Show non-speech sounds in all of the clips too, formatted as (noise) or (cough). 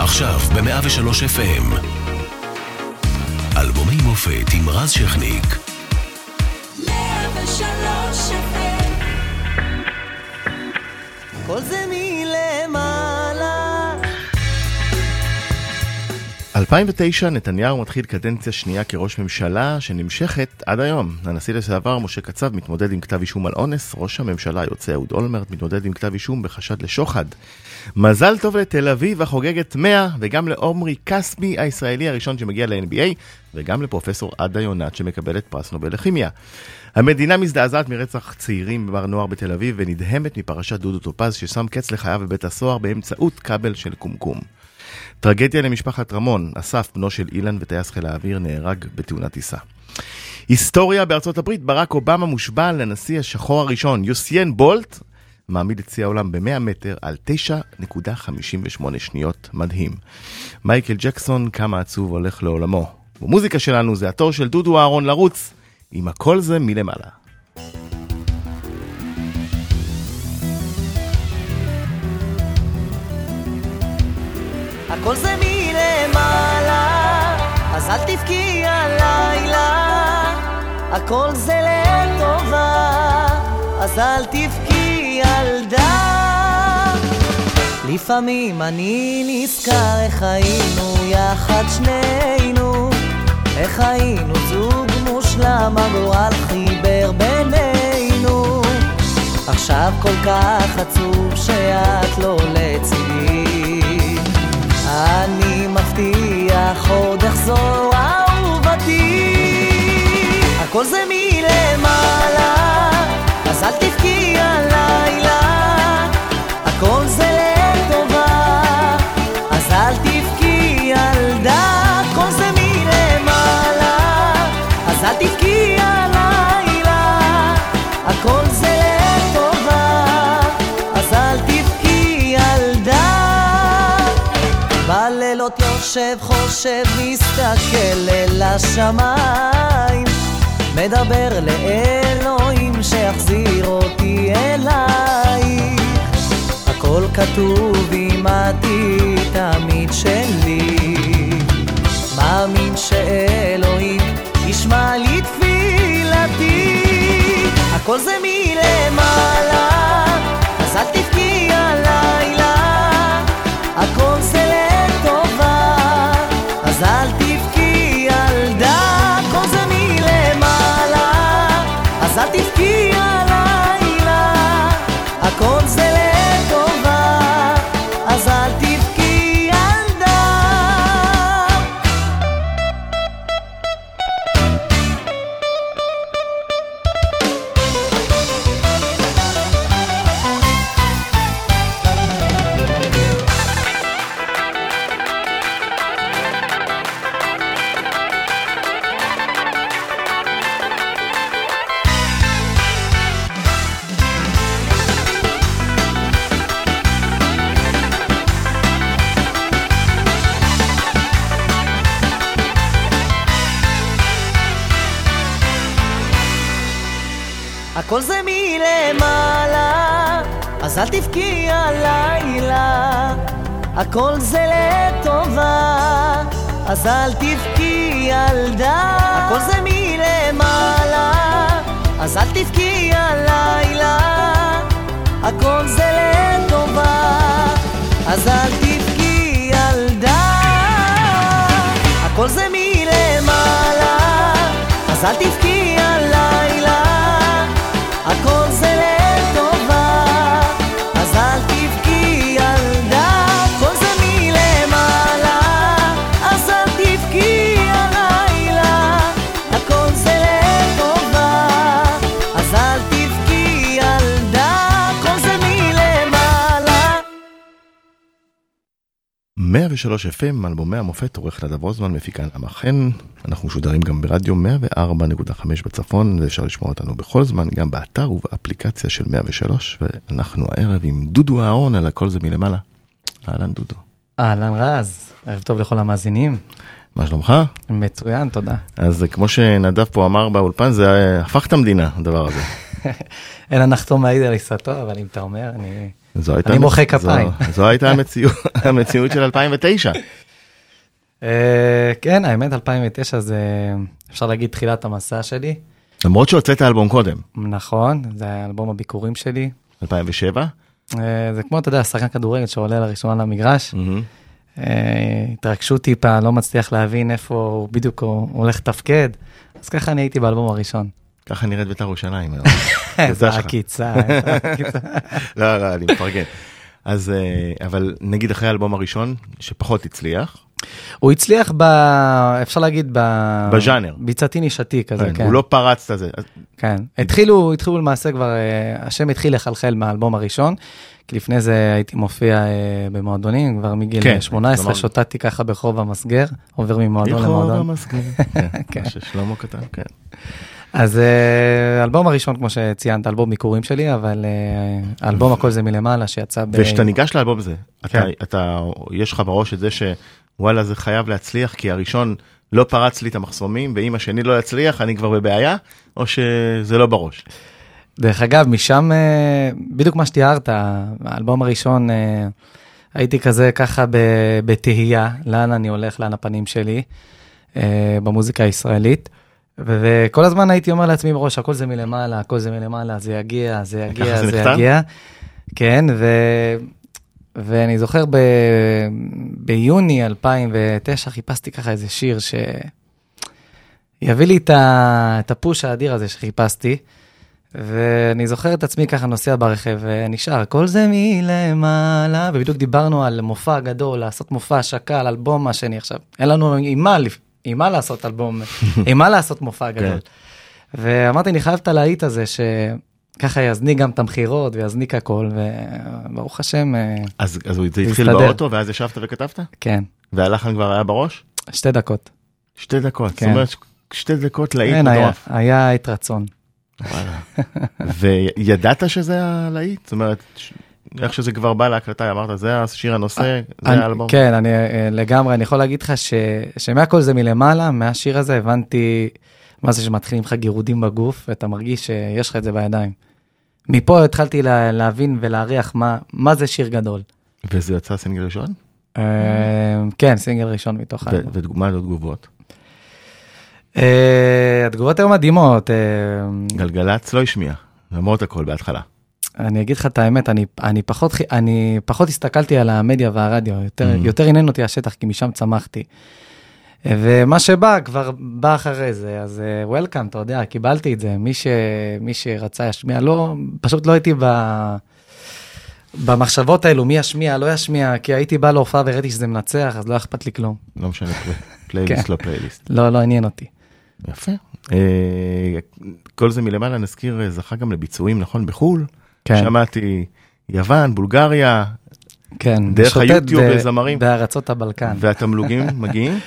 עכשיו ב-103 FM. אלבומי מופת עם רז שכניק. 103 FM כל זה מלמעלה. 2009, נתניהו מתחיל קדנציה שנייה כראש ממשלה שנמשכת עד היום. הנשיא לשעבר משה קצב מתמודד עם כתב אישום על אונס, ראש הממשלה היוצא אהוד אולמרט מתמודד עם כתב אישום בחשד לשוחד. מזל טוב לתל אביב החוגגת 100, וגם לעומרי כספי הישראלי הראשון שמגיע ל-NBA, וגם לפרופסור עדה יונת שמקבלת פרס נובל לכימיה. המדינה מזדעזעת מרצח צעירים בר נוער בתל אביב ונדהמת מפרשת דודו טופז ששם קץ לחייו בבית הסוהר באמצעות כבל של קומקום. טרגדיה למשפחת רמון, אסף, בנו של אילן וטייס חיל האוויר, נהרג בתאונת טיסה. היסטוריה בארצות הברית, ברק אובמה מושבע לנשיא השחור הראשון, יוסיין בולט, מעמיד את שיא העולם ב-100 מטר על 9.58 שניות, מדהים. מייקל ג'קסון, כמה עצוב הולך לעולמו. במוזיקה שלנו זה התור של דודו אהרון לרוץ, עם הכל זה מלמעלה. הכל זה מלמעלה, אז אל תבכי הלילה. הכל זה לטובה, אז אל תבכי ילדה. לפעמים אני נזכר איך היינו יחד שנינו, איך היינו זוג מושלם, הגורל חיבר בינינו. עכשיו כל כך עצוב שאת לא לצידי. אני מבטיח עוד אחזור אהובתי. הכל זה מלמעלה אז אל תבכי הלילה. הכל זה לטובה אז אל תבכי ילדה. הכל זה מלמעלה אז אל תבכי הלילה. הכל יושב חושב מסתכל אל השמיים מדבר לאלוהים שיחזיר אותי אלייך הכל כתוב אם את תמיד שלי. מאמין שאלוהים ישמע לי תפילתי. הכל זה מלמעלה אז אל תבכי הלילה. הכל זה אז אל תבכי הלילה. הכל זה לטובה, אז אל תבכי ילדה. הכל זה מלמעלה, אז אל תבכי הלילה. הכל זה לטובה, אז אל תבכי ילדה. הכל זה מלמעלה, אז אל תבכי הלילה. 103 FM, אלבומי המופת, עורך נדב רוזמן, מפיקה נעמה חן. אנחנו משודרים גם ברדיו 104.5 בצפון, ואפשר לשמוע אותנו בכל זמן, גם באתר ובאפליקציה של 103, ואנחנו הערב עם דודו אהרון על הכל זה מלמעלה. אהלן דודו. אהלן רז, ערב טוב לכל המאזינים. מה שלומך? מצוין, תודה. אז כמו שנדב פה אמר באולפן, זה הפך את המדינה, הדבר הזה. (laughs) אין הנחתום מעיד על עיסתו, אבל אם אתה אומר, אני זו הייתה אני מוחא כפיים. זו, זו הייתה המציאות, (laughs) המציאות של 2009. אה, כן, האמת, 2009 זה, אפשר להגיד, תחילת המסע שלי. למרות שהוצאת אלבום קודם, נכון, זה היה אלבום הביקורים שלי. 2007. אה, זה כמו, אתה יודע, שחקן כדורגל שעולה לראשונה למגרש. אה, התרגשות טיפה, לא מצליח להבין איפה הוא בדיוק הוא הולך לתפקד. אז ככה אני הייתי באלבום הראשון. ככה נראית בית"ר ירושלים היום. איזה. עקיצה, איזה עקיצה. לא, לא, אני מפרגן. אז, אה, אבל נגיד אחרי האלבום הראשון, שפחות הצליח, הוא הצליח ב... אפשר להגיד ב... בז'אנר. ביצתי נישתי כזה, כן, כן. הוא לא פרץ את זה. כן. התחילו, התחילו למעשה כבר, אה, השם התחיל לחלחל מהאלבום הראשון, כי לפני זה הייתי מופיע אה, במועדונים, כבר מגיל כן, כן, 18 כלומר- שוטטתי ככה ברחוב המסגר, עובר ממועדון למועדון. מזכיר. כן, (laughs) כן. מה ששלמה כתב, כן. אז אה, האלבום הראשון, כמו שציינת, אלבום ביקורים שלי, אבל אה, האלבום הכל זה מלמעלה, שיצא ב... וכשאתה ניגש לאלבום הזה, אתה, כן. אתה, יש לך בראש את זה שוואלה זה חייב להצליח כי הראשון לא פרץ לי את המחסומים ואם השני לא יצליח אני כבר בבעיה או שזה לא בראש. דרך אגב, משם, אה, בדיוק מה שתיארת, האלבום הראשון, אה, הייתי כזה ככה בתהייה, לאן אני הולך, לאן הפנים שלי, אה, במוזיקה הישראלית. וכל הזמן הייתי אומר לעצמי בראש, הכל זה מלמעלה, הכל זה מלמעלה, זה יגיע, זה יגיע, זה זה? יגיע. כן, ו... ואני זוכר ב... ביוני 2009 חיפשתי ככה איזה שיר שיביא לי את, ה... את הפוש האדיר הזה שחיפשתי. ואני זוכר את עצמי ככה נוסע ברכב ונשאר, כל זה מלמעלה, ובדיוק דיברנו על מופע גדול, לעשות מופע השקה על אלבום מה שני עכשיו. אין לנו עם מה, עם מה לעשות אלבום, (laughs) עם מה לעשות מופע גדול. ואמרתי, אני חייב את הלהיט הזה, שככה יזניק גם את המכירות ויזניק הכל, וברוך השם, אה, אז, אז הוא- התחיל. באוטו ואז ישבת וכתבת? כן, והלחן כבר היה בראש? שתי דקות. שתי דקות, כן. זאת אומרת שתי דקות להיט כן, היה- מטורף. היה עת רצון. וואלה. וידעת שזה הלהיט? זאת אומרת, איך שזה כבר בא להקלטה, אמרת זה השיר הנושא, זה אני- האלבום? כן, אני אה, לגמרי, אני יכול להגיד לך ש- שמהכל זה מלמעלה, מהשיר הזה הבנתי מה זה שמתחילים לך גירודים בגוף, ואתה מרגיש שיש לך את זה בידיים. מפה התחלתי לה, להבין ולהריח מה, מה זה שיר גדול. וזה יצא סינגל ראשון? אה, כן, סינגל ראשון מתוך האלבום. ומה היו התגובות? אה, התגובות היו מדהימות. אה, גלגלצ לא השמיע, למרות הכל בהתחלה. אני אגיד לך את האמת, אני, אני, פחות, אני פחות הסתכלתי על המדיה והרדיו, יותר, Mhm. יותר עניין אותי השטח, כי משם צמחתי. ומה שבא כבר בא אחרי זה, אז וולקאם, אתה יודע, קיבלתי את זה. מי, ש, מי שרצה ישמיע, לא, פשוט לא הייתי ב, במחשבות האלו, מי ישמיע, לא ישמיע, כי הייתי בא להופעה וראיתי שזה מנצח, אז לא אכפת לי כלום. לא משנה, פלי- (laughs) פלייליסט כן. לא פלייליסט. לא, לא עניין אותי. יפה. אה, כל זה מלמעלה נזכיר אה, זכה גם לביצועים נכון בחו"ל. כן, שמעתי יוון, בולגריה, כן. דרך היוטיוב ב- לזמרים. בארצות הבלקן. והתמלוגים (laughs) מגיעים.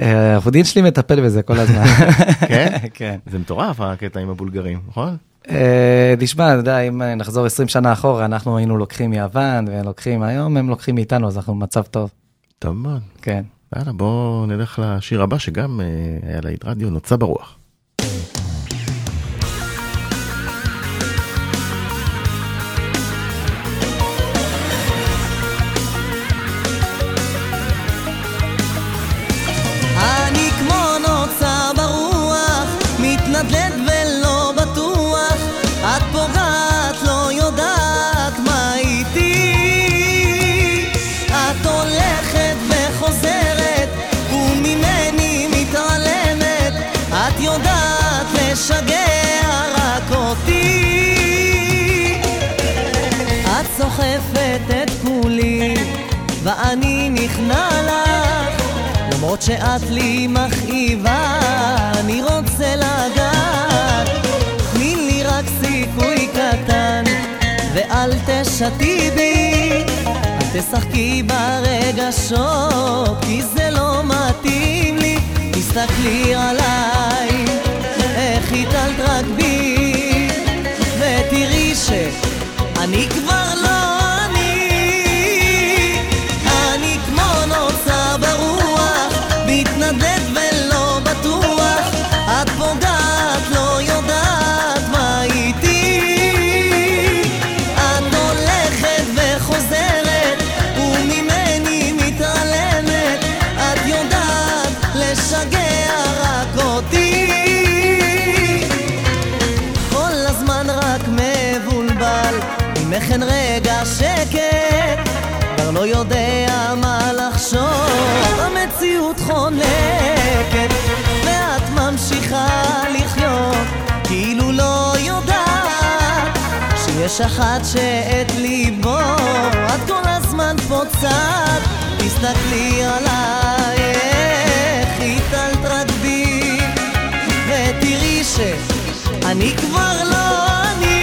אה, העורך דין שלי מטפל בזה כל הזמן. (laughs) כן? (laughs) כן. זה מטורף הקטע עם הבולגרים, נכון? אה, תשמע, אתה יודע, אם נחזור 20 שנה אחורה, אנחנו היינו לוקחים מיוון ולוקחים היום, הם לוקחים מאיתנו, אז אנחנו במצב טוב. טוב מאוד. כן. יאללה, בואו נלך לשיר הבא שגם אה, היה להיט רדיו, נוצה ברוח. למרות שאת לי מכאיבה, אני רוצה לגעת. תני לי רק סיכוי קטן, ואל תשתי בי. אל תשחקי ברגשות, כי זה לא מתאים לי. תסתכלי עליי, שיש אחת שאת ליבו, את כל הזמן פוצעת, תסתכלי עליי, איך הטלת רק בי, ותראי שאני כבר לא. אני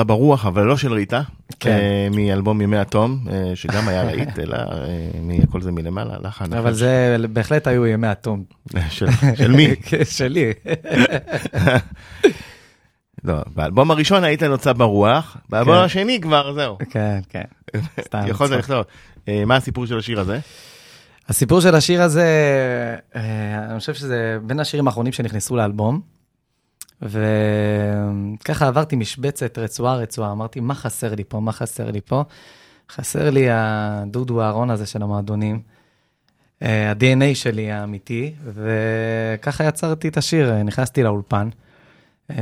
נוצה ברוח, אבל לא של ריטה, כן. אה, מאלבום ימי התום, אה, שגם היה להיט, אלא אה, מכל זה מלמעלה, לחן. אבל זה בהחלט היו ימי התום. (laughs) של של מי? (laughs) כן, שלי. (laughs) לא, באלבום הראשון היית נוצה ברוח, באלבום כן. השני כבר זהו. כן, כן. סתם. יכולת. לכתוב. מה הסיפור של השיר הזה? הסיפור של השיר הזה, אני חושב שזה בין השירים האחרונים שנכנסו לאלבום. וככה עברתי משבצת רצועה רצועה, אמרתי, מה חסר לי פה, מה חסר לי פה? חסר לי הדודו הארון הזה של המועדונים, אה, ה-DNA שלי האמיתי, וככה יצרתי את השיר, אה, נכנסתי לאולפן. אה,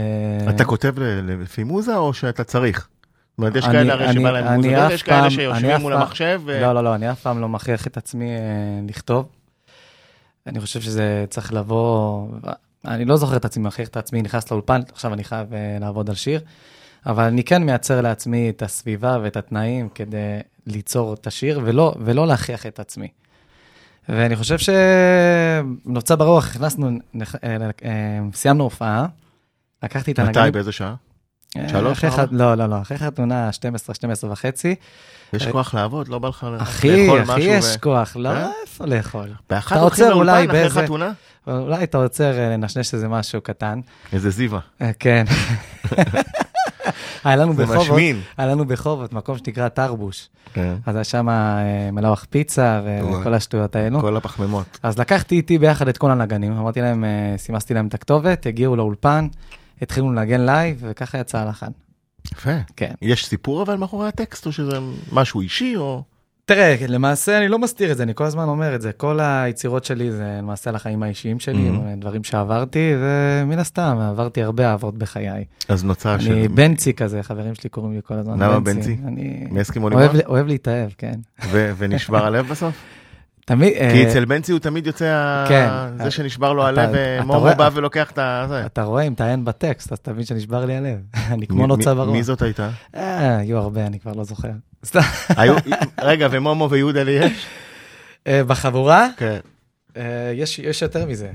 אתה כותב לפי מוזה או שאתה צריך? זאת אומרת, יש כאלה הרי שבא להם מוזה, ויש כאלה שיושבים מול המחשב. ו- לא, לא, לא, אני אף פעם לא מכריח את עצמי אה, לכתוב. אני חושב שזה צריך לבוא, אני לא זוכר את עצמי מכריח את עצמי, נכנס לאולפן, עכשיו אני חייב אה, לעבוד על שיר, אבל אני כן מייצר לעצמי את הסביבה ואת התנאים כדי ליצור את השיר, ולא, ולא להכריח את עצמי. ואני חושב שנוצה ברוח, הכנסנו, נכ- אה, אה, סיימנו הופעה, לקחתי את מתי, הנגנים. באיזה שעה? אה, שלוש, ארבע? לא, לא, לא, אחרי חתונה 12, 12 וחצי. יש כוח לעבוד, לא בא לך אה, אחי, לאכול אחי, משהו יש כוח, לא, אה? איפה לאכול? באחת הולכים לאולפן אחרי חתונה? אולי אתה עוצר אה, לנשנש איזה משהו קטן. איזה זיווה. אה, כן. היה לנו ברחובות. היה לנו ברחובות מקום שנקרא תרבוש. כן, אז היה שם אה, מלאוח פיצה. וכל השטויות האלו. כל הפחמימות. אז לקחתי איתי ביחד את כל הנגנים, אמרתי להם, אה, סימסתי להם את הכתובת, הגיעו לאולפן, התחילו לנגן live, וככה יצא הלחן. יפה. כן. יש סיפור אבל מאחורי הטקסט, או שזה משהו אישי, או... תראה, למעשה אני לא מסתיר את זה, אני כל הזמן אומר את זה. כל היצירות שלי זה למעשה על החיים האישיים שלי, Mhm. דברים שעברתי, ומן הסתם, עברתי הרבה אהבות בחיי. אז נוצר של... אני בנצי כזה, חברים שלי קוראים לי כל הזמן למה בנצי? אני מאסקימו אוהב, לימון? אוהב להתאהב, כן. ו- ונשבר הלב בסוף? (laughs) תמיד... כי אה, אצל בנצי הוא תמיד יוצא כן. זה שנשבר לו אתה- הלב, אתה ומומו רואה- בא ולוקח את ה... זה. אתה רואה, אם תעיין בטקסט, אז תבין שנשבר לי הלב. (laughs) אני כמו נוצה ברוח. מי זאת הייתה? אה, היו הרבה, אני כבר לא זוכר. (laughs) רגע, ומומו ויהודה לי יש? אה, בחבורה, כן. אה, יש יש יותר מזה.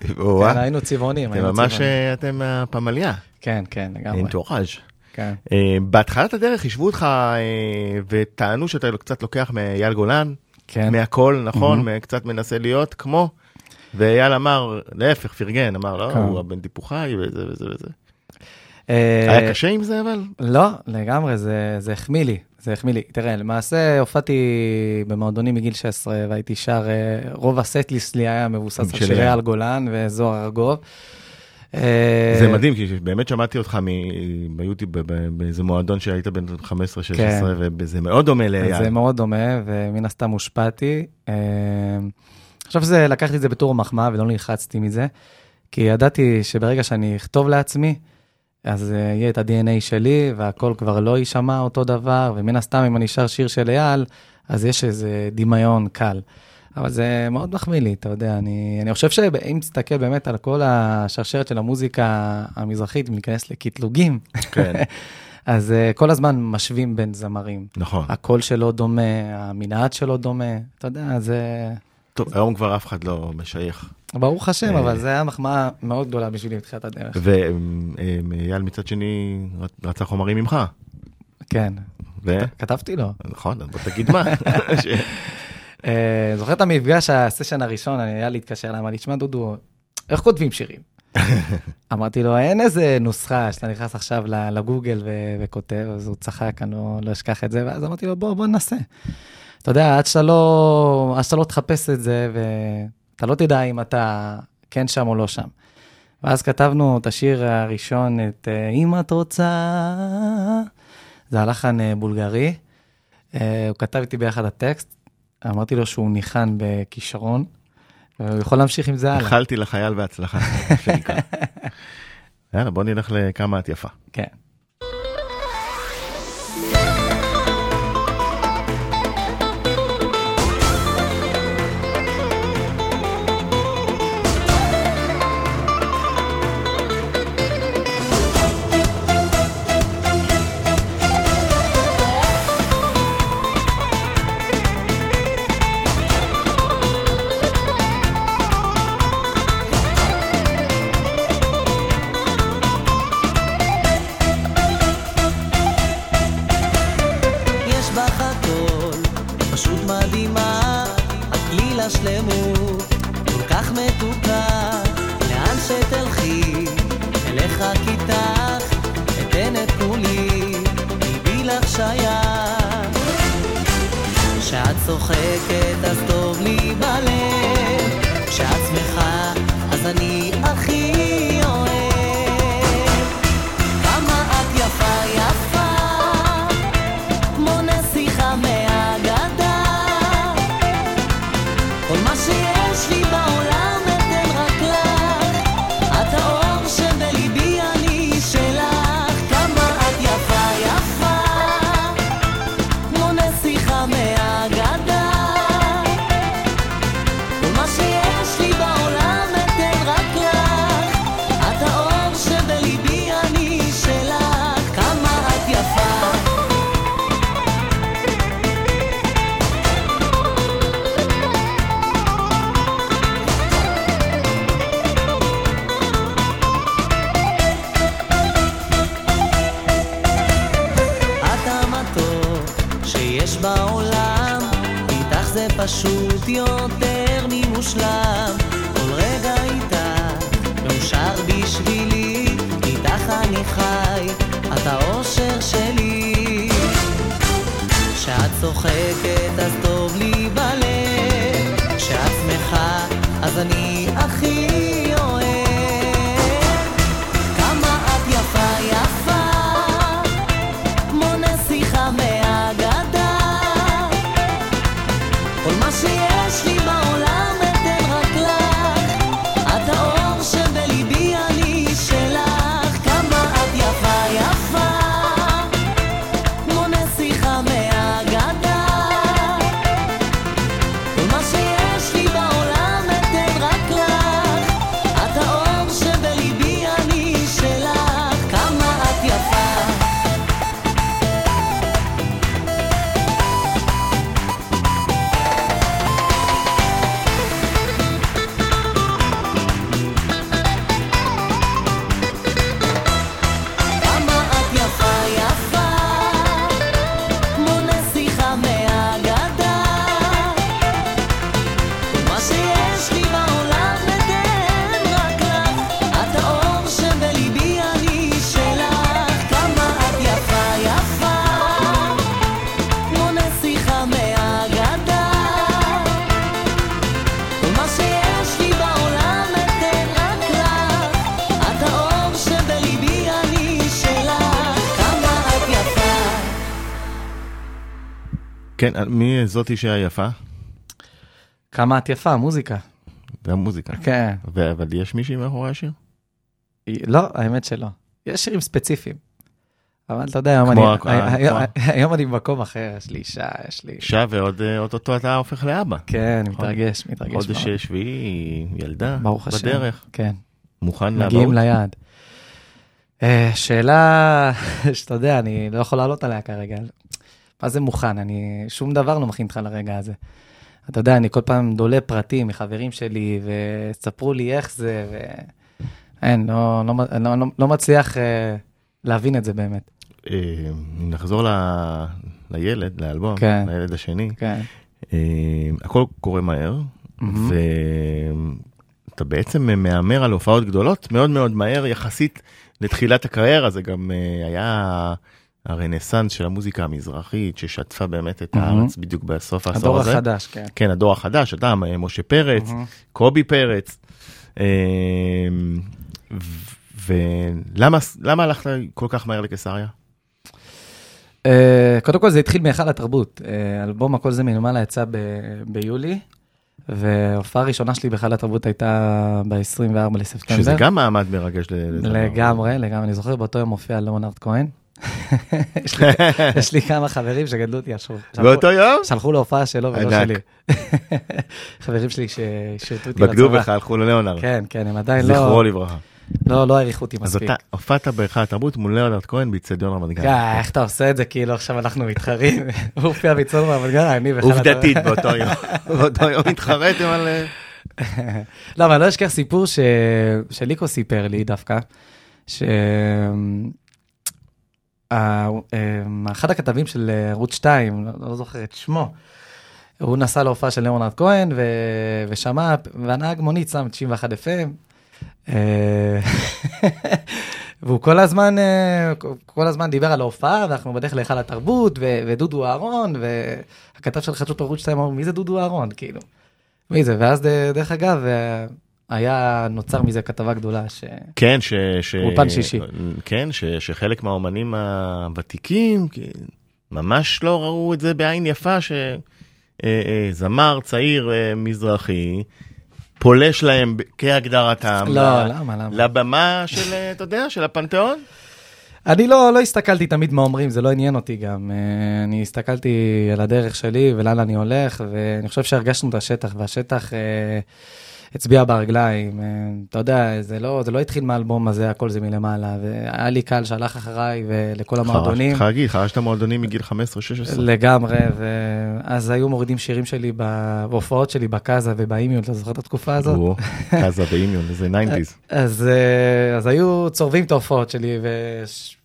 כן, היינו צבעונים, היינו ממש, צבעונים. אה, אתם מהפמליה, כן, כן, לגמרי. אינטוראז'. כן. אה, בהתחלת הדרך השוו אותך אה, וטענו שאתה קצת לוקח מאייל גולן, כן. מהכל, נכון? מהמם. קצת מנסה להיות כמו, ואייל אמר, להפך, פרגן, אמר, לא, כן. הוא הבן טיפוחי וזה וזה וזה. אה, היה קשה עם זה אבל? לא, לגמרי, זה, זה החמיא לי, זה החמיא לי. תראה, למעשה הופעתי במועדונים מגיל 16 והייתי שר, אה, רוב הסט-ליסט לי היה מבוסס על שירי. על גולן וזוהר ארגוב. אה, זה מדהים, כי באמת שמעתי אותך ביוטיוב באיזה מועדון שהיית בן 15-16, כן. וזה מאוד דומה לאייל. זה מאוד דומה, ומן הסתם הושפעתי. אה, עכשיו זה, לקחתי את זה בתור מחמאה ולא נלחצתי מזה, כי ידעתי שברגע שאני אכתוב לעצמי, אז אה, יהיה את ה-DNA שלי, והכל כבר לא יישמע אותו דבר, ומן הסתם אם אני שר שיר של אייל, אז יש איזה דמיון קל. אבל זה מאוד מחמיא לי, אתה יודע, אני, אני חושב שאם תסתכל באמת על כל השרשרת של המוזיקה המזרחית, אם ניכנס לקטלוגים, כן, (laughs) אז uh, כל הזמן משווים בין זמרים. נכון. הקול שלו דומה, המנעד שלו דומה, אתה יודע, זה... טוב, היום כבר אף אחד לא משייך. ברוך השם, אה. אבל זה היה מחמאה מאוד גדולה בשבילי בתחילת הדרך. ואייל מצד שני רצה חומרים ממך. כן, ו... כתבתי לו. נכון, בוא תגיד מה. (laughs) אה, זוכר את המפגש, הסשן הראשון, אני היה להתקשר אליי, אמר לי, תשמע דודו, איך כותבים שירים? (laughs) אמרתי לו, אין איזה נוסחה שאתה נכנס עכשיו לגוגל ו- וכותב, אז הוא צחק, אני לא, לא אשכח את זה, ואז אמרתי לו, בוא, בוא ננסה. אתה יודע, עד שאתה לא, עד שאתה לא תחפש את זה, ואתה לא תדע אם אתה כן שם או לא שם. ואז כתבנו את השיר הראשון, את אה, אם את רוצה, זה הלחן אה, בולגרי. הוא כתב איתי ביחד הטקסט, אמרתי לו שהוא ניחן בכישרון, והוא יכול להמשיך עם זה הלאה. איחלתי לחייל בהצלחה. מה שנקרא. (laughs) יאללה, בוא נלך לכמה את יפה. כן. שייך. כשאת צוחקת אז טוב לי בלב, מי זאתי שהיפה? כמה את יפה, מוזיקה. זה המוזיקה. כן. ו- אבל יש מישהי מאחורי השיר? לא, האמת שלא. יש שירים ספציפיים. אבל אתה יודע, היום אני, היום- כמו- (laughs) היום אני במקום אחר, יש לי אישה, יש לי... אישה ועוד אה, אוטוטו אתה הופך לאבא. כן, אני מתרגש, מתרגש חודש מאוד. שביעי, ילדה, ברוך השם. בדרך, כן, מוכן מגיעים לאבהות? ליעד. אה, שאלה (laughs) שאתה יודע, אני לא יכול לעלות עליה כרגע. מה זה מוכן? אני, שום דבר לא מכין אותך לרגע הזה. אתה יודע, אני כל פעם דולה פרטים מחברים שלי, וספרו לי איך זה, ו... אין, לא, לא, לא, לא, לא מצליח אה, להבין את זה באמת. אה, נחזור ל- לילד, לאלבום, כן. לילד השני, כן. אה, הכל קורה מהר, מהמם. ואתה בעצם מהמר על הופעות גדולות מאוד מאוד מהר יחסית לתחילת הקריירה, זה גם אה, היה הרנסאנס של המוזיקה המזרחית ששטפה באמת את מהמם. הארץ בדיוק בסוף העשור הדור הזה. החדש, כן. כן, הדור החדש, אתה, משה פרץ, מהמם. קובי פרץ. אה, ו- ולמה למה הלכת כל כך מהר לקיסריה? אה, קודם כל זה התחיל מהיכל התרבות. אה, אלבום הכל זה מלמעלה יצא ב- ביולי, וההופעה הראשונה שלי בהיכל התרבות הייתה ב-24 לספטמבר. שזה גם מעמד מרגש. ל-. לגמרי, לגמרי. אני זוכר באותו יום מופיע ליאונרד כהן. (laughs) יש לי- כמה חברים שגדלו אותי על שור. באותו יום? שלחו להופעה שלו ולא. שלי. (laughs) חברים שלי ששירתו אותי בגדו בצבא. בך, הלכו לליאונרד. כן, כן, הם עדיין זכרו לא- לברכה. לא לא העריכו אותי אז מספיק. אתה הופעת בהיכל התרבות מול ליאונרד כהן באיצטדיון רמת גן. אה, איך אתה עושה את זה כאילו עכשיו אנחנו מתחרים, (laughs) הוא הופיע ביצור רמת גן, אני בכלל... עובדתית באותו יום. באותו יום התחרתם על... לא, אבל אני לא אשכח סיפור. שליקו סיפר לי דווקא, אחד הכתבים של ערוץ 2, לא לא זוכר את שמו, הוא נסע להופעה של ליאונרד כהן ו... ושמע, והנהג מונית שם 91 FM. אה, (laughs) והוא כל הזמן, אה, כל הזמן דיבר על ההופעה, ואנחנו בדרך להיכל התרבות, ו- ודודו אהרון, והכתב של חדשות ערוץ 2 אמר, מי זה דודו אהרון? כאילו. מי זה? ואז דרך אגב, אה, היה נוצר מזה כתבה גדולה, ש... כן, ש... ש- אולפן שישי. כן, ש- שחלק מהאומנים הוותיקים ממש לא ראו את זה בעין יפה, שזמר צעיר אה, מזרחי פולש להם כהגדרתם. לא, ל- למה, למה? לבמה של, אה, אתה יודע, של הפנתיאון? אני לא, לא הסתכלתי תמיד מה אומרים, זה לא עניין אותי גם. אה, אני הסתכלתי על הדרך שלי ולאן אני הולך, ואני חושב שהרגשנו את השטח, והשטח אה, הצביע ברגליים. אה, אתה יודע, זה לא, זה לא התחיל מהאלבום הזה, הכל זה מלמעלה, והיה לי קהל שהלך אחריי ולכל המועדונים. צריך להגיד, חרשת מועדונים מגיל 15-16. לגמרי, ואז היו מורידים שירים שלי בהופעות שלי בקאזה ובאימיון, אתה זוכר את התקופה הזאת? קאזה באימיון, איזה 90's. אז, אה, אז היו צורבים את ההופעות שלי,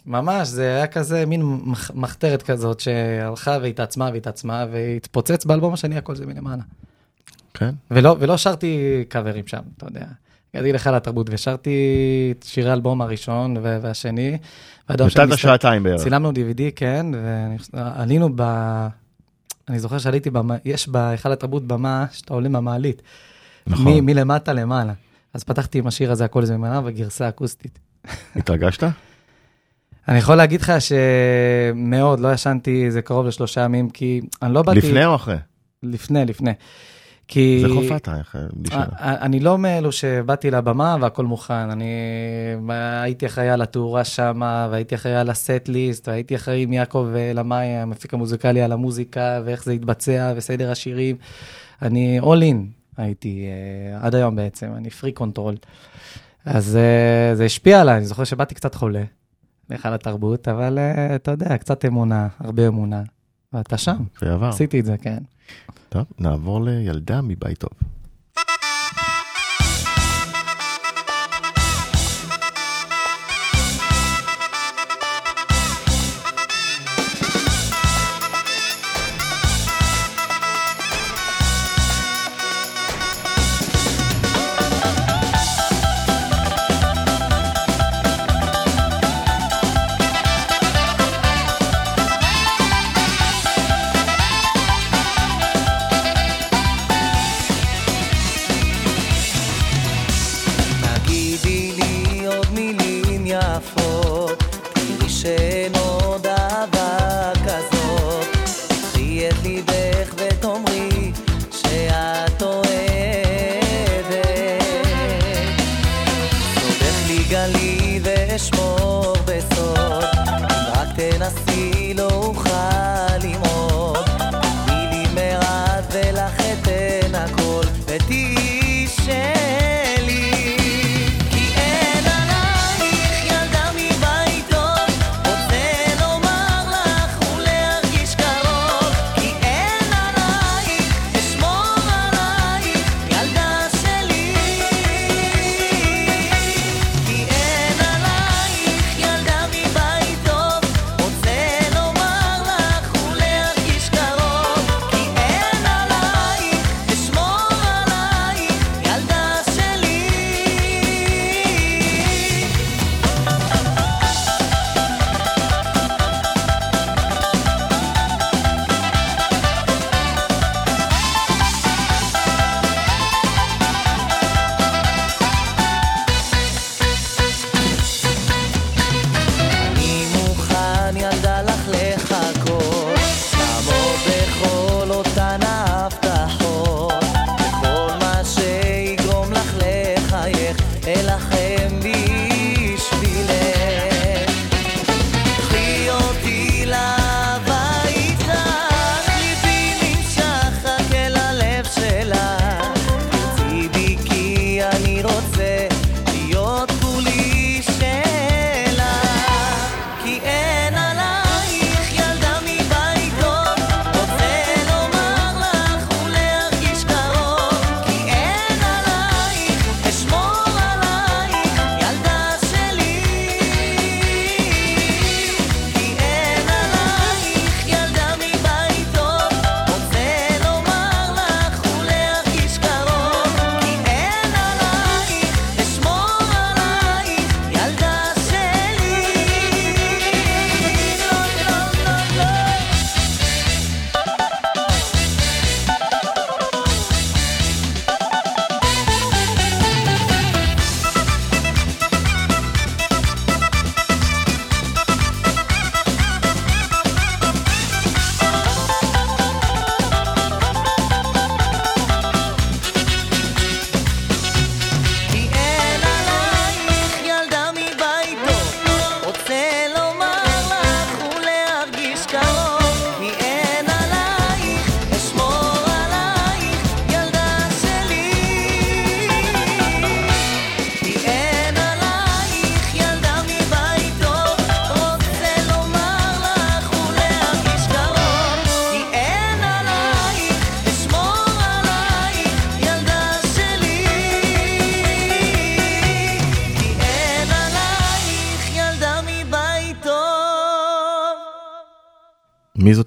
וממש, זה היה כזה מין מח- מחתרת כזאת שהלכה והתעצמה והתעצמה, והתפוצץ באלבום השני, הכל זה מלמעלה. כן. ולא, ולא שרתי קאברים שם, אתה יודע. הגעתי לך לתרבות ושרתי את שירי האלבום הראשון והשני. נתת שעתיים בערך. צילמנו DVD, כן, ועלינו ב... אני זוכר שעליתי, במה, יש בהיכל התרבות במה שאתה עולה מהמעלית. נכון. מ- מלמטה למעלה. אז פתחתי עם השיר הזה, הכל זה ממנה, וגרסה אקוסטית. התרגשת? (laughs) אני יכול להגיד לך שמאוד, לא ישנתי איזה קרוב לשלושה ימים, כי אני לא באתי... לפני או אחרי? לפני, לפני. כי... זה חופת, בלי שאלה. א- אני לא מאלו שבאתי לבמה והכל מוכן, אני הייתי אחראי על התאורה שמה, והייתי אחראי על הסט ליסט, והייתי אחראי עם יעקב למאי, המפיק המוזיקלי, על המוזיקה, ואיך זה יתבצע, וסדר השירים. אני all in הייתי, אה, עד היום בעצם, אני freak control. אז אה, זה השפיע עליי, אני זוכר שבאתי קצת חולה, להיכל התרבות, אבל אה, אתה יודע, קצת אמונה, הרבה אמונה. ואתה שם, זה עבר. עשיתי את זה, כן. טוב, נעבור לילדה מבית טוב.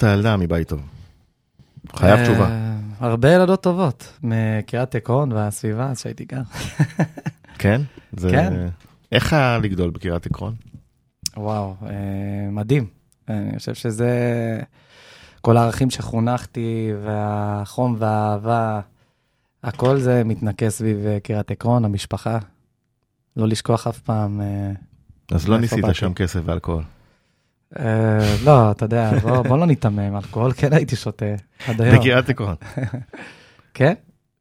זאת הילדה מבית טוב? חייב אה, תשובה. הרבה ילדות טובות, מקריית עקרון והסביבה, אז שהייתי גר. כן? זה... כן. איך היה לגדול בקריית עקרון? וואו, אה, מדהים. אני חושב שזה כל הערכים שחונכתי, והחום והאהבה, הכל זה מתנקז סביב אה, קריית עקרון, המשפחה. לא לשכוח אף פעם. אז לא ניסית באתי? שם כסף ואלכוהול. אה, לא, אתה יודע, בוא, לא ניתמם, אלכוהול כן הייתי שותה עד היום. בקריית עקרון. (laughs) כן?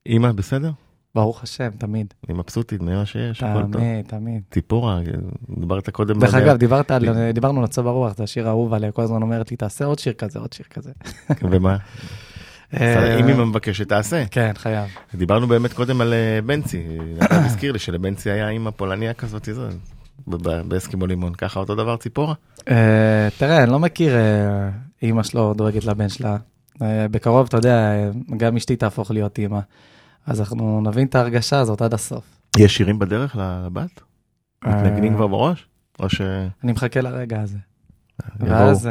אמא בסדר? ברוך השם, תמיד. אני מבסוטית ממה שיש, הכל טוב. תמיד, תמיד. ציפורה, דיברת קודם. דרך אגב, דיברת על, דיברנו על מצב הרוח, זה השיר האהוב עליה, כל הזמן אומרת לי, תעשה עוד שיר כזה, עוד שיר כזה. ומה? (laughs) אה, אם אמא מבקשת, תעשה. כן, חייב. דיברנו באמת קודם על אה, בנצי, אתה הזכיר לי שלבנצי היה אימא פולניה כזאת, זה, באסקימו לימון, ככה אותו דבר ציפורה? אה, תראה, אני לא מכיר אה, אימא שלו דואגת לבן שלה. אה, בקרוב, אתה יודע, גם אשתי תהפוך להיות אימא. אז אנחנו נבין את ההרגשה הזאת עד הסוף. יש שירים בדרך לבת? מתנגנים כבר בראש? או אני מחכה לרגע הזה. ואז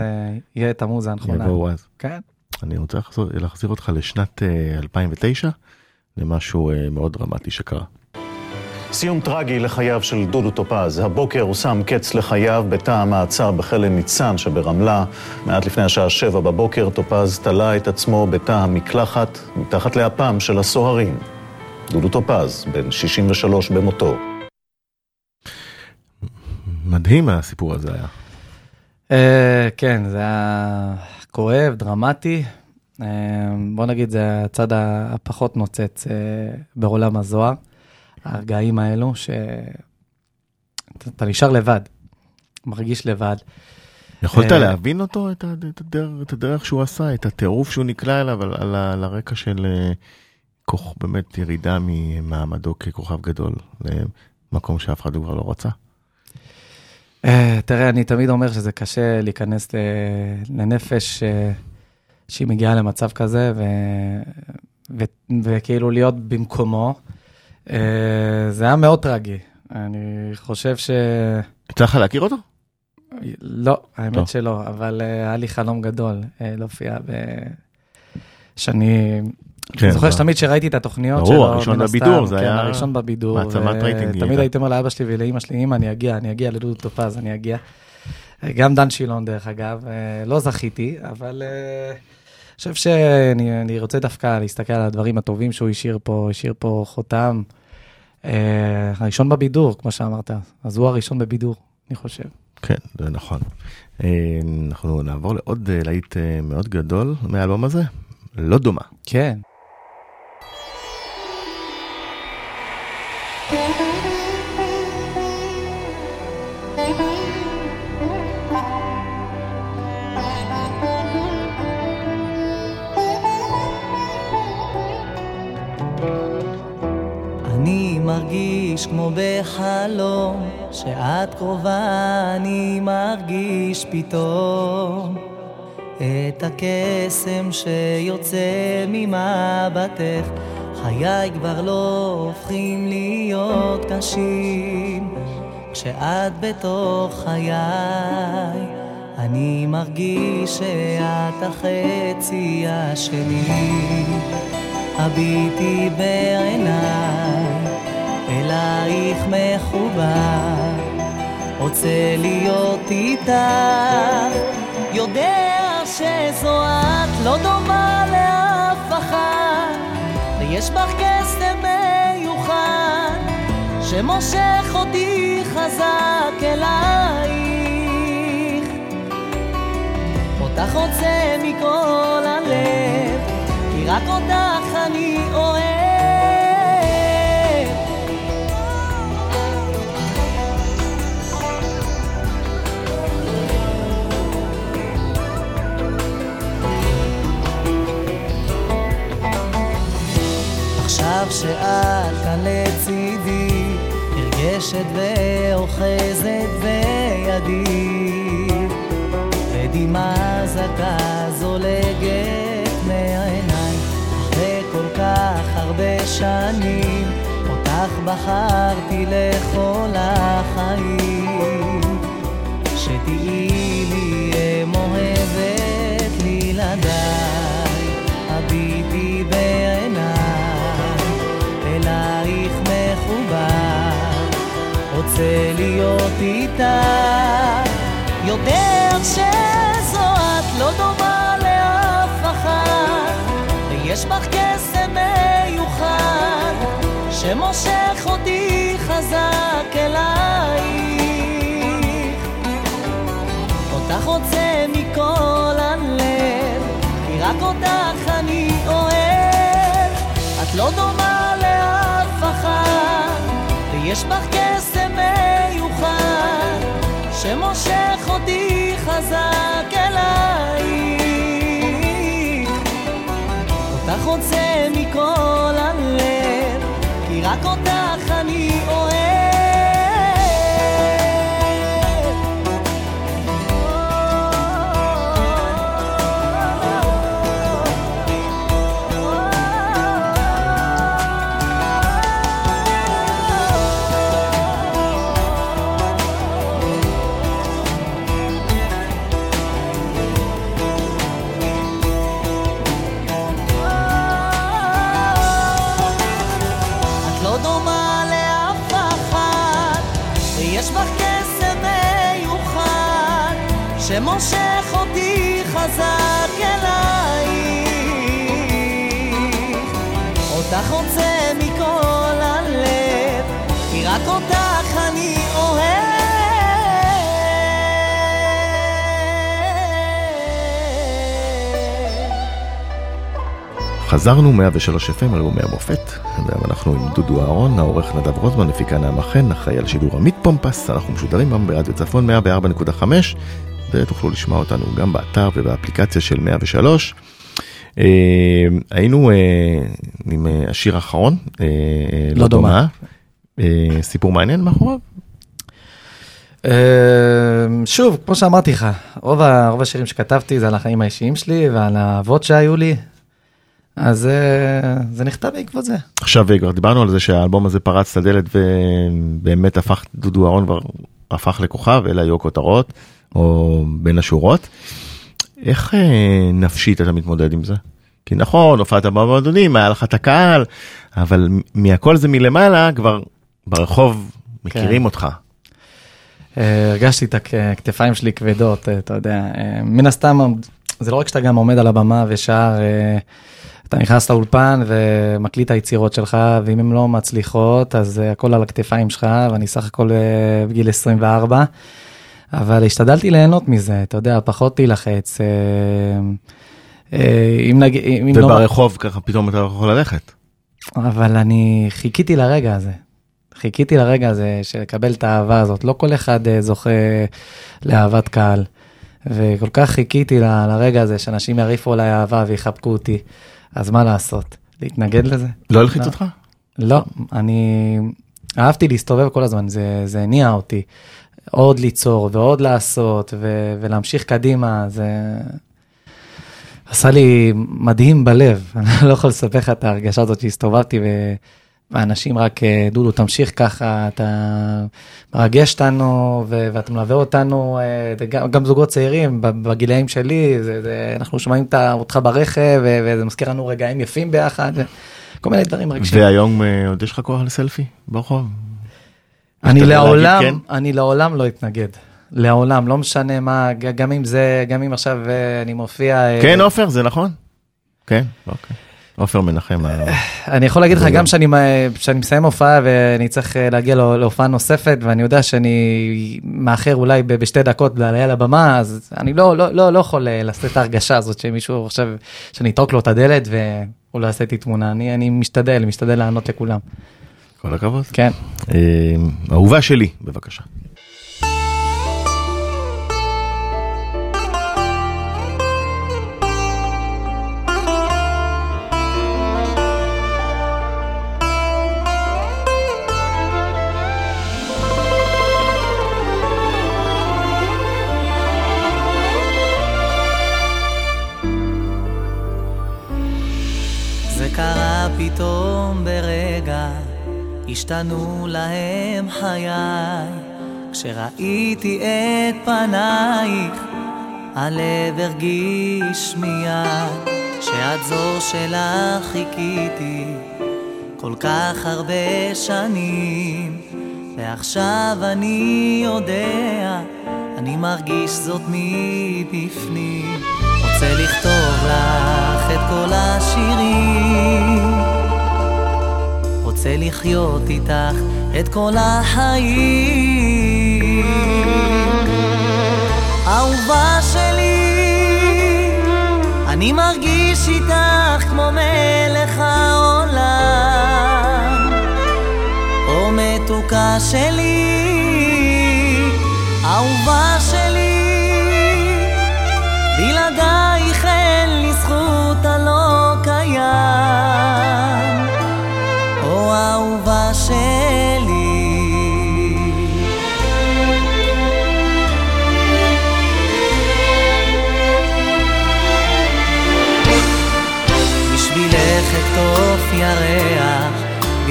יהיה את המוזה הנכונה. יבואו אז? כן. אני רוצה להחזיר אותך לשנת אה, 2009, למשהו מאוד דרמטי שקרה. סיום טרגי לחייו של דודו טופז. הבוקר הוא שם קץ לחייו בתא המעצר בכלא ניצן שברמלה. מעט לפני השעה שבע בבוקר טופז תלה את עצמו בתא המקלחת מתחת לאפם של הסוהרים. דודו טופז, בן 63 במותו. מדהים הסיפור הזה היה. אה, כן, זה היה כואב, דרמטי. אה, בוא נגיד, זה הצד הפחות נוצץ אה, בעולם הזוהר, הרגעים האלו, שאתה אתה נשאר לבד, מרגיש לבד. יכולת אה, להבין אותו, את הדרך- את הדרך שהוא עשה, את הטירוף שהוא נקלע אליו, על- על על הרקע של אה, כוח, באמת ירידה ממעמדו ככוכב גדול למקום שאף אחד כבר לא רצה? אה, תראה, אני תמיד אומר שזה קשה להיכנס לנפש שהיא מגיעה למצב כזה, ו... ו... וכאילו להיות במקומו. אה, זה היה מאוד טרגי. אני חושב ש... יצא לך להכיר אותו? לא, האמת לא. שלא, אבל אה, היה לי חלום גדול אה, להופיע ב... שאני... כן, אני זוכר שתמיד שראיתי את התוכניות ברור, שלו, הראשון מן הסתם, בבידור, זה כן, היה הראשון בבידור. מעצמת רייטינג תמיד. הייתי אומר לאבא שלי ולאמא שלי, אמא, אני אגיע, אני אגיע לדודו טופז, אני אגיע. גם דן שילון, דרך אגב, אה, לא זכיתי, אבל אני חושב שאני אני רוצה דווקא להסתכל על הדברים הטובים שהוא השאיר פה, השאיר פה חותם. אה, הראשון בבידור, כמו שאמרת, אז הוא הראשון בבידור, אני חושב. כן, זה נכון. אה, אנחנו נעבור לעוד אה, להיט אה, מאוד גדול מהאלבום הזה, לא דומה. כן. אני מרגיש כמו בחלום, שאת קרובה אני מרגיש פתאום את הקסם שיוצא ממבטך, חיי כבר לא הופכים להיות קשים, כשאת בתוך חיי, אני מרגיש שאת החצי השני. הביטי בעיניי, אלייך מחובר, רוצה להיות איתך, יודע שזו את לא דומה לאף אחת, ויש בך קסם מיוחד, שמושך אותי חזק אלייך. אותך רוצה מכל הלב, כי רק אותך אני אוהב. שאת כאן לצידי, נרגשת ואוחזת בידי, ודמעה זכה זולגת מהעיניים, אחרי כל כך הרבה שנים, אותך בחרתי לכל איתך, יודע שזו את לא דומה לאף אחת, ויש בך קסם מיוחד, שמושך אותי חזק אלייך. אותך רוצה מכל הלב, כי רק אותך אני אוהב. את לא דומה לאף אחת, ויש בך קסם מיוחד, שמושך אותי חזק אלייך. אותך רוצה מכל הלב, שמושך אותי חזק אלייך. אותך רוצה מכל הלב, כי רק אותך אני אוהב. חזרנו 103 FM, אלבומי המופת, והיום אנחנו עם דודו אהרון, העורך נדב רוזמן, מפיקה נעמה חן, אחראי על שידור עמית פומפס, אנחנו משודרים גם ברדיו צפון 104.5, ותוכלו לשמוע אותנו גם באתר ובאפליקציה של 103. אה, היינו אה, עם אה, השיר האחרון, אה, לא דומה. אה, סיפור מעניין מאחוריו? אה, שוב, כמו שאמרתי לך, רוב רוב השירים שכתבתי זה על החיים האישיים שלי ועל האהבות שהיו לי, אז אה, זה נכתב בעקבות זה. עכשיו אה, כבר דיברנו על זה שהאלבום הזה פרץ את הדלת ובאמת הפך, דודו אהרון כבר הפך לכוכב, אלה היו הכותרות, או בין השורות. איך אה, נפשית אתה מתמודד עם זה? כי נכון, הופעת במועדונים, היה לך את הקהל, אבל מהכל זה מלמעלה, כבר ברחוב מכירים כן. אותך. אה, הרגשתי את הכתפיים שלי כבדות, אה, אתה יודע. אה, מן הסתם, זה לא רק שאתה גם עומד על הבמה ושר, אתה נכנס לאולפן ומקליט את היצירות שלך, ואם הן לא מצליחות, אז הכל על הכתפיים שלך, ואני סך הכל בגיל 24. אבל השתדלתי ליהנות מזה, אתה יודע, פחות להילחץ. אה, אה, אם נגיד, אם לא... וברחוב ככה פתאום אתה לא יכול ללכת. אבל אני חיכיתי לרגע הזה. חיכיתי לרגע הזה של לקבל את האהבה הזאת. לא כל אחד אה, זוכה לאהבת קהל. וכל כך חיכיתי ל- לרגע הזה שאנשים יריפו עליי אהבה ויחבקו אותי. אז מה לעשות? להתנגד לזה? לא הלחיץ לא. אותך? לא, אני אהבתי להסתובב כל הזמן, זה, זה הניע אותי. עוד ליצור ועוד לעשות ו, ולהמשיך קדימה, זה עשה לי מדהים בלב. (laughs) אני לא יכול לספר לך את ההרגשה הזאת שהסתובבתי. ואנשים רק, אה, דודו, תמשיך ככה, אתה מרגש אותנו ו- ואתה מלווה אותנו, אה, וגם, גם זוגות צעירים בגילאים שלי, זה, זה, אנחנו שומעים אותך ברכב ו- וזה מזכיר לנו רגעים יפים ביחד, כל מיני דברים מרגשים. והיום אה, עוד יש לך כוח לסלפי ברחוב? אני לעולם, כן? אני לעולם לא אתנגד. לעולם, לא משנה מה, גם אם זה, גם אם עכשיו אה, אני מופיע... אה, כן, עופר, זה נכון? כן, אוקיי. עופר מנחם. ה- אני יכול להגיד לך, גם. שאני מסיים הופעה ואני צריך אה, להגיע לה- להופעה נוספת, ואני יודע שאני מאחר אולי בשתי דקות לעלייה לבמה, אז אני לא, לא, לא, לא יכול אה, לעשות את ההרגשה הזאת שמישהו חושב שאני אטרוק לו את הדלת והוא לא יעשה איתי תמונה. אני משתדל, משתדל לענות לכולם. כל הכבוד. כן. אה, אהובה שלי, בבקשה. השתנו להם חיי. כשראיתי את פנייך, הלב הרגיש מיד, שאת זו שלך חיכיתי כל כך הרבה שנים. ועכשיו אני יודע, אני מרגיש זאת מבפנים. רוצה לכתוב לך את כל השירים, רוצה לחיות איתך את כל החיים. אהובה שלי, אני מרגיש איתך כמו מלך העולם. או מתוקה שלי,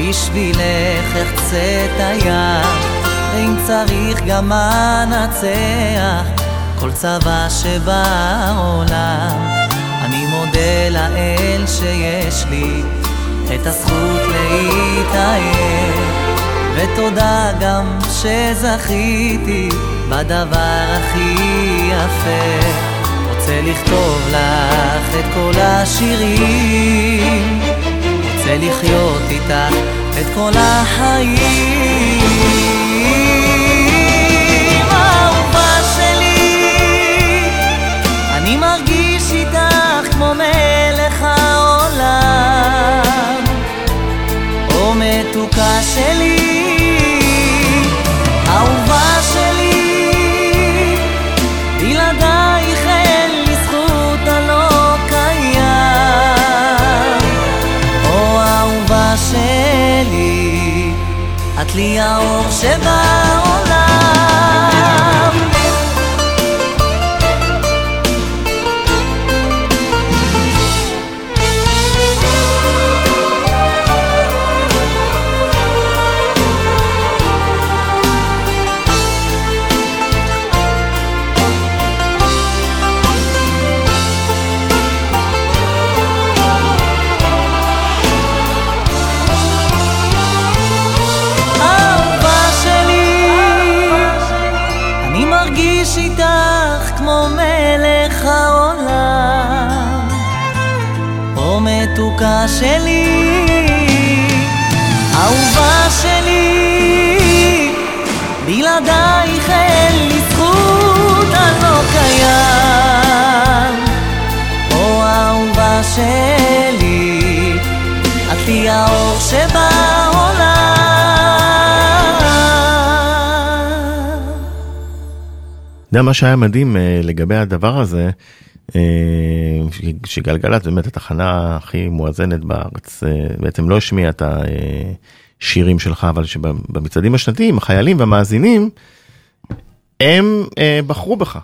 בשבילך אחצה את היח, ואם צריך גם אנצח כל צבא שבעולם. אני מודה לאל שיש לי את הזכות להתאהב, ותודה גם שזכיתי בדבר הכי יפה. רוצה לכתוב לך את כל השירים, רוצה לחיות איתה את כל החיים. אהובה שלי, אני מרגיש איתך כמו מלך העולם, או מתוקה שלי. את לי האור שבעולם. אהובה שלי, בלעדייך אין לי זכות, אני לא קיים. או אהובה שלי, את לי האור שבעולם. אתה יודע מה שהיה מדהים אה, לגבי הדבר הזה, שגלגלצ באמת התחנה הכי מואזנת בארץ, אה, בעצם לא השמיעה את השירים שלך, אבל שבמצעדים השנתיים החיילים והמאזינים, הם אה, בחרו בך.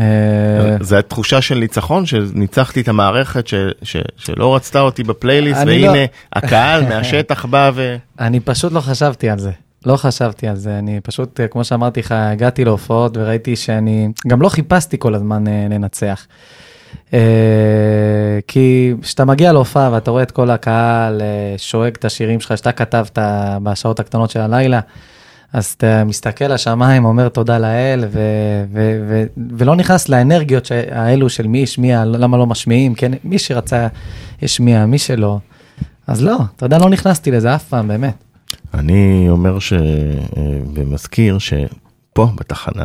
אה, זו התחושה של ניצחון, שניצחתי את המערכת ש, ש, שלא רצתה אותי בפלייליסט, והנה לא- הקהל מהשטח בא ו... (laughs) אני פשוט לא חשבתי על זה. לא חשבתי על זה, אני פשוט, אה, כמו שאמרתי לך, הגעתי להופעות וראיתי שאני, גם לא חיפשתי כל הזמן אה, לנצח. אה, כי כשאתה מגיע להופעה ואתה רואה את כל הקהל שואג את השירים שלך שאתה כתבת בשעות הקטנות של הלילה, אז אתה מסתכל לשמיים, אומר תודה לאל, ו- ו- ו- ולא נכנס לאנרגיות האלו של מי השמיע, למה לא משמיעים, כן? מי שרצה השמיע, מי שלא. אז לא, אתה יודע, לא נכנסתי לזה אף פעם, באמת. אני אומר ש... אה, ומזכיר שפה בתחנה,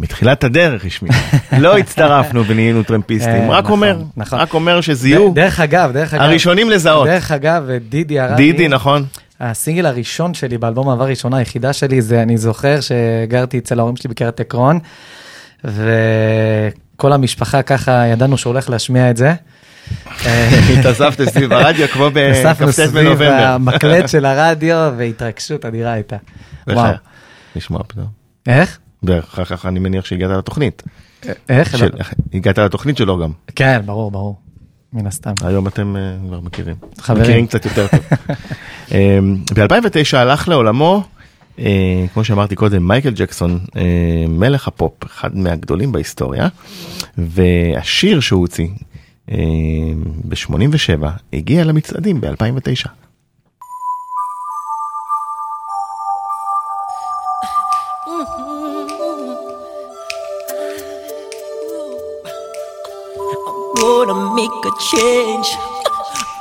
מתחילת הדרך השמיע, לא (laughs) הצטרפנו ונהיינו טרמפיסטים, אה, רק נכון, אומר, נכון. רק אומר שזיהו דרך אגב, דרך אגב. הראשונים לזהות. דרך אגב, דידי הרבי, דידי, נכון? הסינגל הראשון שלי באלבום אהבה ראשונה, היחידה שלי, זה אני זוכר שגרתי אצל ההורים שלי בקריית עקרון, וכל המשפחה ככה ידענו שהוא הולך להשמיע את זה. התאספת סביב הרדיו כמו בכ"ט סביב בנובמבר. המקלט של (laughs) הרדיו, והתרגשות אדירה הייתה. וואו. לשמוע פתאום. איך? ואחר כך אני מניח שהגעת לתוכנית. איך? של- הגעת לתוכנית שלו גם. כן, ברור, ברור. מן הסתם. היום אתם אה, כבר מכירים. חברים. מכירים קצת יותר טוב. (laughs) ב-2009 הלך לעולמו, אה, כמו שאמרתי קודם, מייקל ג'קסון, אה, מלך הפופ, אחד מהגדולים בהיסטוריה, והשיר שהוא הוציא ב-87 הגיע למצעדים ב-2009. gonna make a change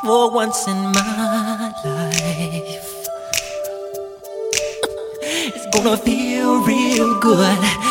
for once in my life. It's gonna feel real good.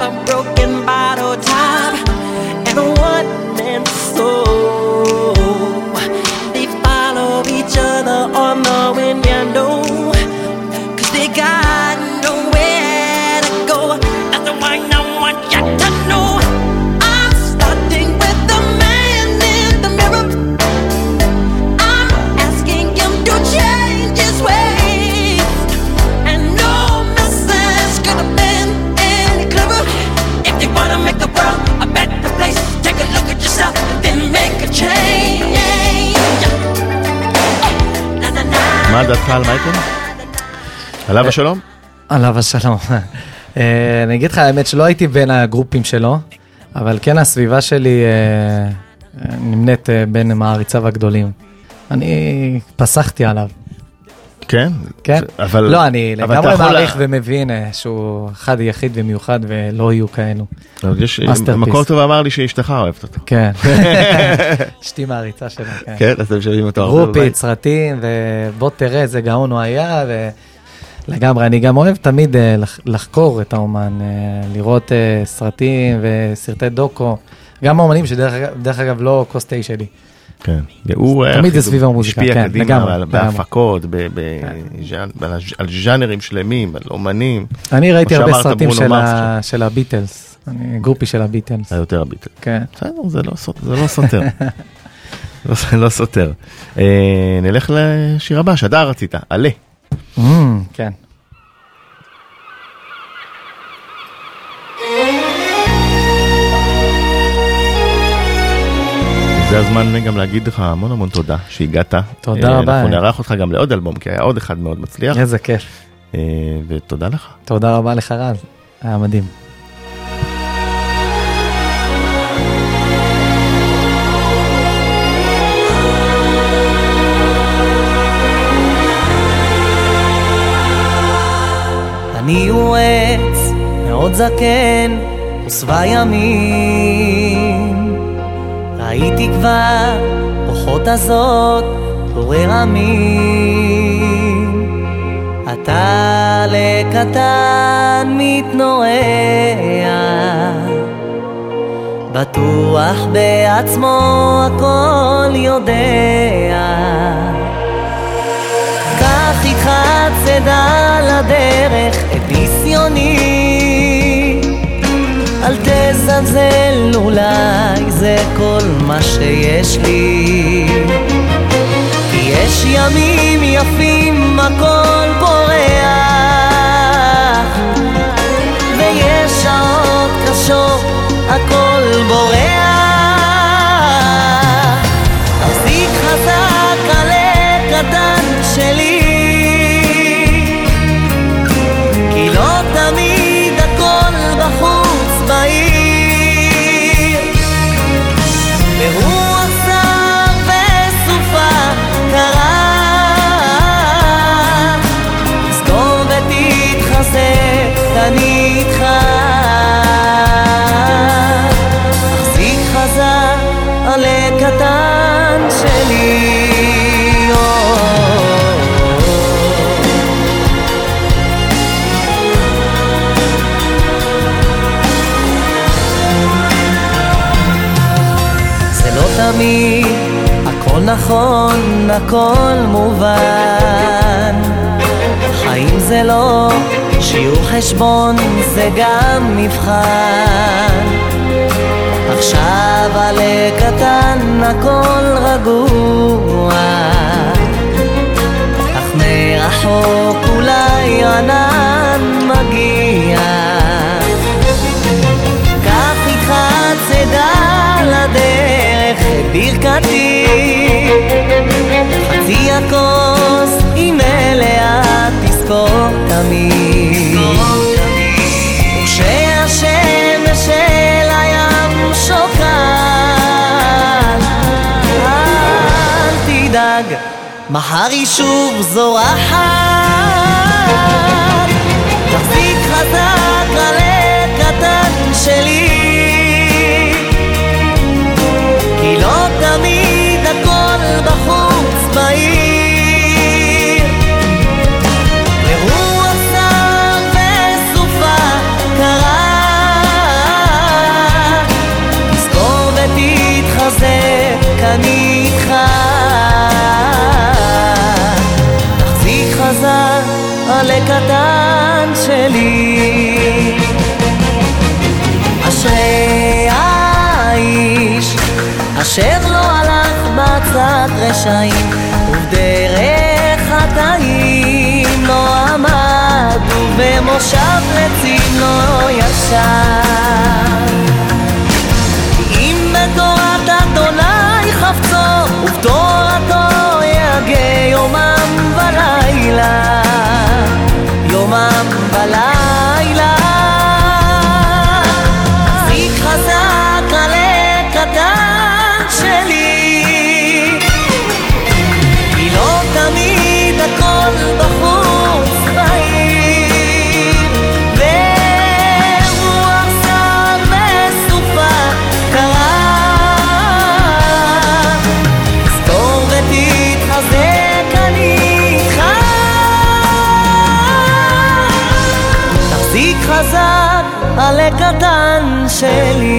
a broken bottle top, and a על מייקל? עליו השלום? עליו השלום. אה, אני אגיד לך, האמת שלא הייתי בין הגרופים שלו, אבל כן הסביבה שלי אה, אה, נמנית בין מעריציו הגדולים. אני פסחתי עליו. כן? כן. אבל... לא, אני אבל לגמרי מעריך לה- ומבין אה, שהוא אחד יחיד ומיוחד ולא יהיו כאלו. יש... masterpiece. מקור טוב אמר לי שאשתך אוהבת אותו. כן. (laughs) אשתי מעריצה שלו, כן. כן, אתם שומעים אותו בבית. סרטים, ובוא תראה איזה גאון הוא היה, ולגמרי, אני גם אוהב תמיד אה, לח- לחקור את האומן, אה, לראות אה, סרטים וסרטי דוקו, גם האומנים שדרך אגב- לא תה שלי. כן. הוא היה תמיד זה. סביב המוזיקה, השפיע כן, קדימה לגמרי, על- לגמרי. בהפקות, על ז'אנרים שלמים, על אומנים. אני ראיתי הרבה סרטים ברונו של הביטלס, אני גרופי של הביטלס. היה יותר הביטל. כן. בסדר, זה לא סות- זה לא סותר. (laughs) לא לא סותר. אה, נלך לשיר הבא, שדר רצית, עלה. Mm, כן. זה הזמן גם להגיד לך המון המון תודה שהגעת. תודה אה, רבה. אנחנו נארח אותך גם לעוד אלבום, כי היה עוד אחד מאוד מצליח. איזה כיף. אה, ותודה לך. תודה רבה לך רז, היה מדהים. אני הוא עץ מאוד זקן ושבע ימים ראיתי כבר רוחות הזאת עורר עמים. אתה לקטן מתנועע בטוח בעצמו הכל יודע. קח איתך צידה לדרך את ניסיוני תזלזל אולי זה כל מה שיש לי. יש ימים יפים הכל פורח ויש שעות קשות הכל בורח. תחזיק חזק עלה קטן שלי הכל מובן. חיים זה לא שיעור חשבון, זה גם מבחן. עכשיו עלה קטן, הכל רגוע. אך מרחוק אולי ענן מגיע. קח איתך צידה לדרך ברכתי הכוס היא מלאה תזכור תמיד. וכשהשמש אל הים שוקעת אל תדאג מחר היא שוב זורחת. תחזיק חזק עלה קטן שלי עלה קטן שלי. אשרי האיש אשר לא הלך בצד רשעים ובדרך חטאים לא עמד ובמושב לצים לא ישב. אם בתורת אדוני חפצו ובתורתו יגה יומם ולילה יומם החזיק חזק עלה קטן שלי